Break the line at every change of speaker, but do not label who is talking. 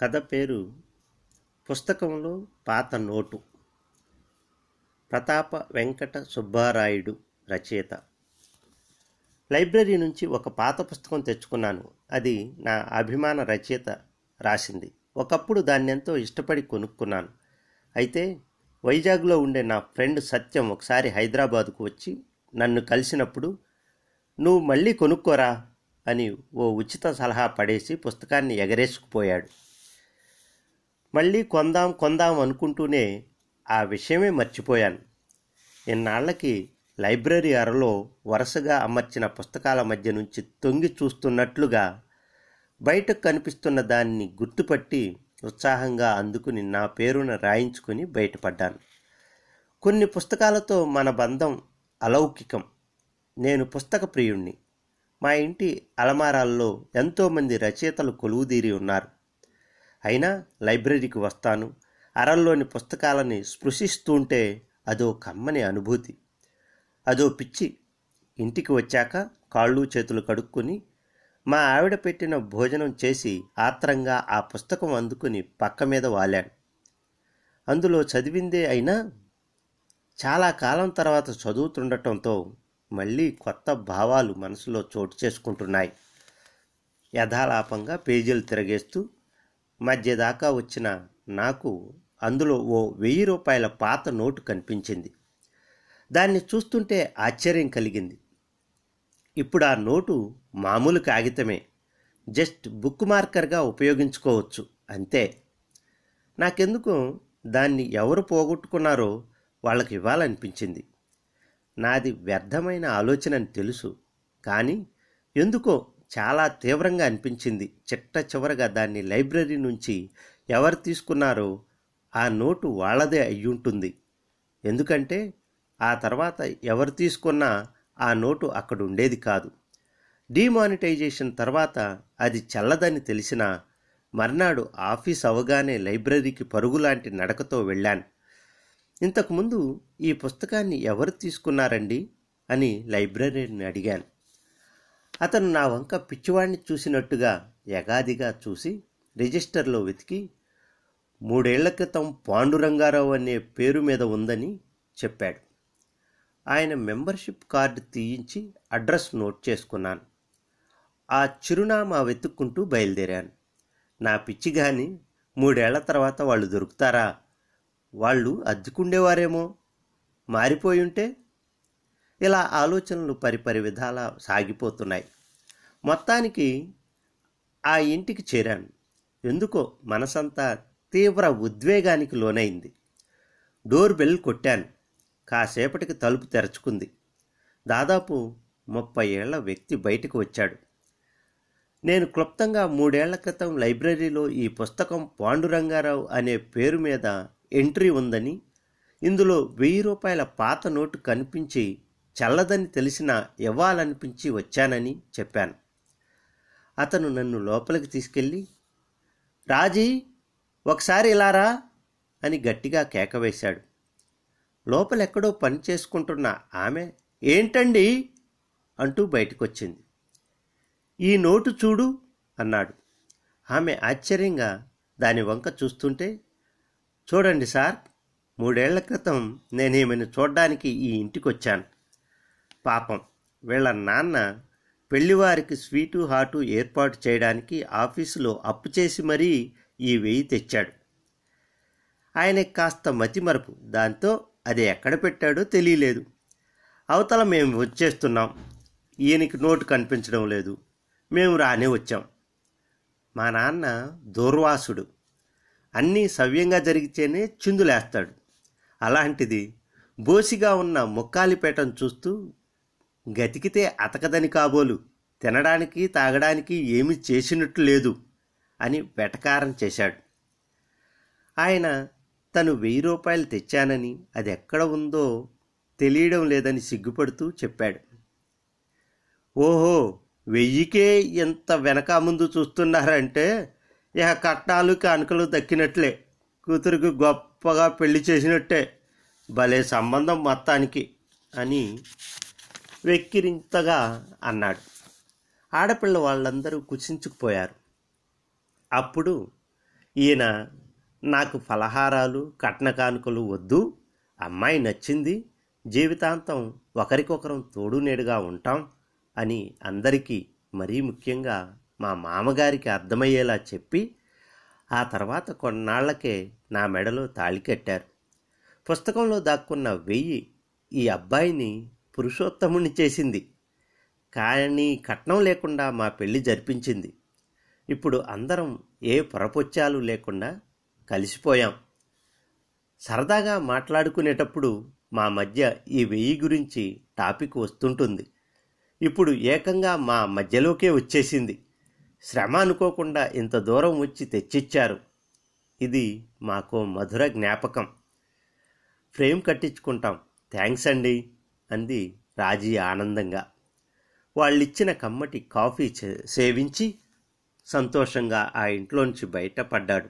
కథ పేరు పుస్తకంలో పాత నోటు. ప్రతాప వెంకట సుబ్బారాయుడు రచయిత. లైబ్రరీ నుంచి ఒక పాత పుస్తకం తెచ్చుకున్నాను. అది నా అభిమాన రచయిత రాసింది. ఒకప్పుడు దాన్ని ఎంతో ఇష్టపడి కొనుక్కున్నాను. అయితే వైజాగ్లో ఉండే నా ఫ్రెండ్ సత్యం ఒకసారి హైదరాబాదుకు వచ్చి నన్ను కలిసినప్పుడు నువ్వు మళ్ళీ కొనుక్కోరా అని ఓ ఉచిత సలహా పడేసి పుస్తకాన్ని ఎగరేసుకుపోయాడు. మళ్ళీ కొందాం కొందాం అనుకుంటూనే ఆ విషయమే మర్చిపోయాను. ఇన్నాళ్ళకి లైబ్రరీ అరలో వరుసగా అమర్చిన పుస్తకాల మధ్య నుంచి తొంగి చూస్తున్నట్లుగా బయటకు కనిపిస్తున్న దాన్ని గుర్తుపట్టి ఉత్సాహంగా అందుకుని నా పేరున రాయించుకుని బయటపడ్డాను. కొన్ని పుస్తకాలతో మన బంధం అలౌకికం. నేను పుస్తక ప్రియుణ్ణి. మా ఇంటి అలమారాల్లో ఎంతోమంది రచయితలు కొలువుదీరి ఉన్నారు. అయినా లైబ్రరీకి వస్తాను. అరల్లోని పుస్తకాలని స్పృశిస్తుంటే అదో కమ్మని అనుభూతి. అదో పిచ్చి. ఇంటికి వచ్చాక కాళ్ళు చేతులు కడుక్కొని మా ఆవిడ పెట్టిన భోజనం చేసి ఆత్రంగా ఆ పుస్తకం అందుకుని పక్క మీద వాలాను. అందులో చదివిందే అయినా చాలా కాలం తర్వాత చదువుతుండటంతో మళ్ళీ కొత్త భావాలు మనసులో చోటు చేసుకుంటున్నాయి. యథాలాపంగా పేజీలు తిరగేస్తూ మధ్య దాకా వచ్చిన నాకు అందులో ఓ వెయ్యి రూపాయల పాత నోటు కనిపించింది. దాన్ని చూస్తుంటే ఆశ్చర్యం కలిగింది. ఇప్పుడు ఆ నోటు మామూలు కాగితమే. జస్ట్ బుక్ మార్కర్గా ఉపయోగించుకోవచ్చు. అంతే. నాకెందుకు? దాన్ని ఎవరు పోగొట్టుకున్నారో వాళ్ళకి ఇవ్వాలనిపించింది. నాది వ్యర్థమైన ఆలోచన అని తెలుసు. కానీ ఎందుకో చాలా తీవ్రంగా అనిపించింది. చిట్ట చివరగా దాన్ని లైబ్రరీ నుంచి ఎవరు తీసుకున్నారో ఆ నోటు వాళ్ళదే అయ్యుంటుంది. ఎందుకంటే ఆ తర్వాత ఎవరు తీసుకున్నా ఆ నోటు అక్కడ ఉండేది కాదు. డిమానిటైజేషన్ తర్వాత అది చల్లదని తెలిసిన మర్నాడు ఆఫీస్ అవగానే లైబ్రరీకి పరుగులాంటి నడకతో వెళ్ళాను. ఇంతకుముందు ఈ పుస్తకాన్ని ఎవరు తీసుకున్నారండి అని లైబ్రరీని అడిగాను. అతను నా వంక పిచ్చివాడిని చూసినట్టుగా యగాదిగా చూసి రిజిస్టర్లో వెతికి మూడేళ్ళ క్రితం పాండురంగారావు అనే పేరు మీద ఉందని చెప్పాడు. ఆయన మెంబర్షిప్ కార్డు తీయించి అడ్రస్ నోట్ చేసుకున్నాను. ఆ చిరునామా వెతుక్కుంటూ బయలుదేరాను. నా పిచ్చి గాని మూడేళ్ళ తర్వాత వాళ్ళు దొరుకుతారా? వాళ్ళు అద్దుకుండేవారేమో? మారిపోయి ఉంటే ఇలా ఆలోచనలు పరిపరి విధాల సాగిపోతున్నాయి. మొత్తానికి ఆ ఇంటికి చేరాను. ఎందుకో మనసంతా తీవ్ర ఉద్వేగానికి లోనైంది. డోర్ బెల్ కొట్టాను. కాసేపటికి తలుపు తెరుచుకుంది. దాదాపు ముప్పై ఏళ్ళ వ్యక్తి బయటకు వచ్చాడు. నేను క్లుప్తంగా మూడేళ్ళ క్రితం లైబ్రరీలో ఈ పుస్తకం పాండురంగారావు అనే పేరు మీద ఎంట్రీ ఉందని ఇందులో వెయ్యి రూపాయల పాత నోటు కనిపించి చల్లదని తెలిసిన ఇవ్వాలనిపించి వచ్చానని చెప్పాను. అతను నన్ను లోపలికి తీసుకెళ్ళి రాజీ ఒకసారి ఇలారా అని గట్టిగా కేకవేశాడు లోపలెక్కడో పని చేసుకుంటున్న ఆమె ఏంటండి? అంటూ బయటకొచ్చింది. ఈ నోటు చూడు అన్నాడు. ఆమె ఆశ్చర్యంగా దాని వంక చూస్తుంటే చూడండి సార్ మూడేళ్ళ క్రితం నేనేమైనా చూడ్డానికి ఈ ఇంటికి వచ్చాను పాపం. వీళ్ళ నాన్న పెళ్ళివారికి స్వీటు హాటు ఏర్పాటు చేయడానికి ఆఫీసులో అప్పు చేసి మరీ ఈ వెయ్యి తెచ్చాడు. ఆయనకి కాస్త మతిమరపు. దాంతో అది ఎక్కడ పెట్టాడో తెలియలేదు. అవతల మేము వచ్చేస్తున్నాం. ఈయనకి నోటు కనిపించడం లేదు. మేము రానే వచ్చాం. మా నాన్న దూర్వాసుడు. అన్నీ సవ్యంగా జరిగితేనే చిందులేస్తాడు. అలాంటిది బోసిగా ఉన్న ముక్కాలిపేటను చూస్తూ గతికితే అతకదని కాబోలు. తినడానికి తాగడానికి ఏమీ చేసినట్టు లేదు అని వెటకారం చేశాడు. ఆయన తను వెయ్యి రూపాయలు తెచ్చానని అది ఎక్కడ ఉందో తెలియడం లేదని సిగ్గుపడుతూ చెప్పాడు. ఓహో వెయ్యికే ఎంత వెనక ముందు చూస్తున్నారంటే ఇక కట్నాలు కానుకలు దక్కినట్లే. కూతురికి గొప్పగా పెళ్ళి చేసినట్టే. భలే సంబంధం మొత్తానికి అని వెక్కిరింతగా అన్నాడు. ఆడపిల్ల వాళ్ళందరూ కుచించుకుపోయారు. అప్పుడు ఈయన నాకు ఫలహారాలు కట్న కానుకలు వద్దు. అమ్మాయి నచ్చింది. జీవితాంతం ఒకరికొకరం తోడునేడుగా ఉంటాం అని అందరికీ మరీ ముఖ్యంగా మా మామగారికి అర్థమయ్యేలా చెప్పి ఆ తర్వాత కొన్నాళ్ళకే నా మెడలో తాళి కట్టారు. పుస్తకంలో దాక్కున్న వెయ్యి ఈ అబ్బాయిని పురుషోత్తముణ్ణి చేసింది. కానీ కట్నం లేకుండా మా పెళ్ళి జరిపించింది. ఇప్పుడు అందరం ఏ పొరపొచ్చాలు లేకుండా కలిసిపోయాం. సరదాగా మాట్లాడుకునేటప్పుడు మా మధ్య ఈ వెయ్యి గురించి టాపిక్ వస్తుంటుంది. ఇప్పుడు ఏకంగా మా మధ్యలోకే వచ్చేసింది. శ్రమ అనుకోకుండా ఇంత దూరం వచ్చి తెచ్చిచ్చారు. ఇది మాకు మధుర జ్ఞాపకం. ఫ్రేమ్ కట్టించుకుంటాం. థ్యాంక్స్ అండి. అంది రాజీ ఆనందంగా. వాళ్ళిచ్చిన కమ్మటి కాఫీ సేవించి సంతోషంగా ఆ ఇంట్లోంచి బయటపడ్డాడు.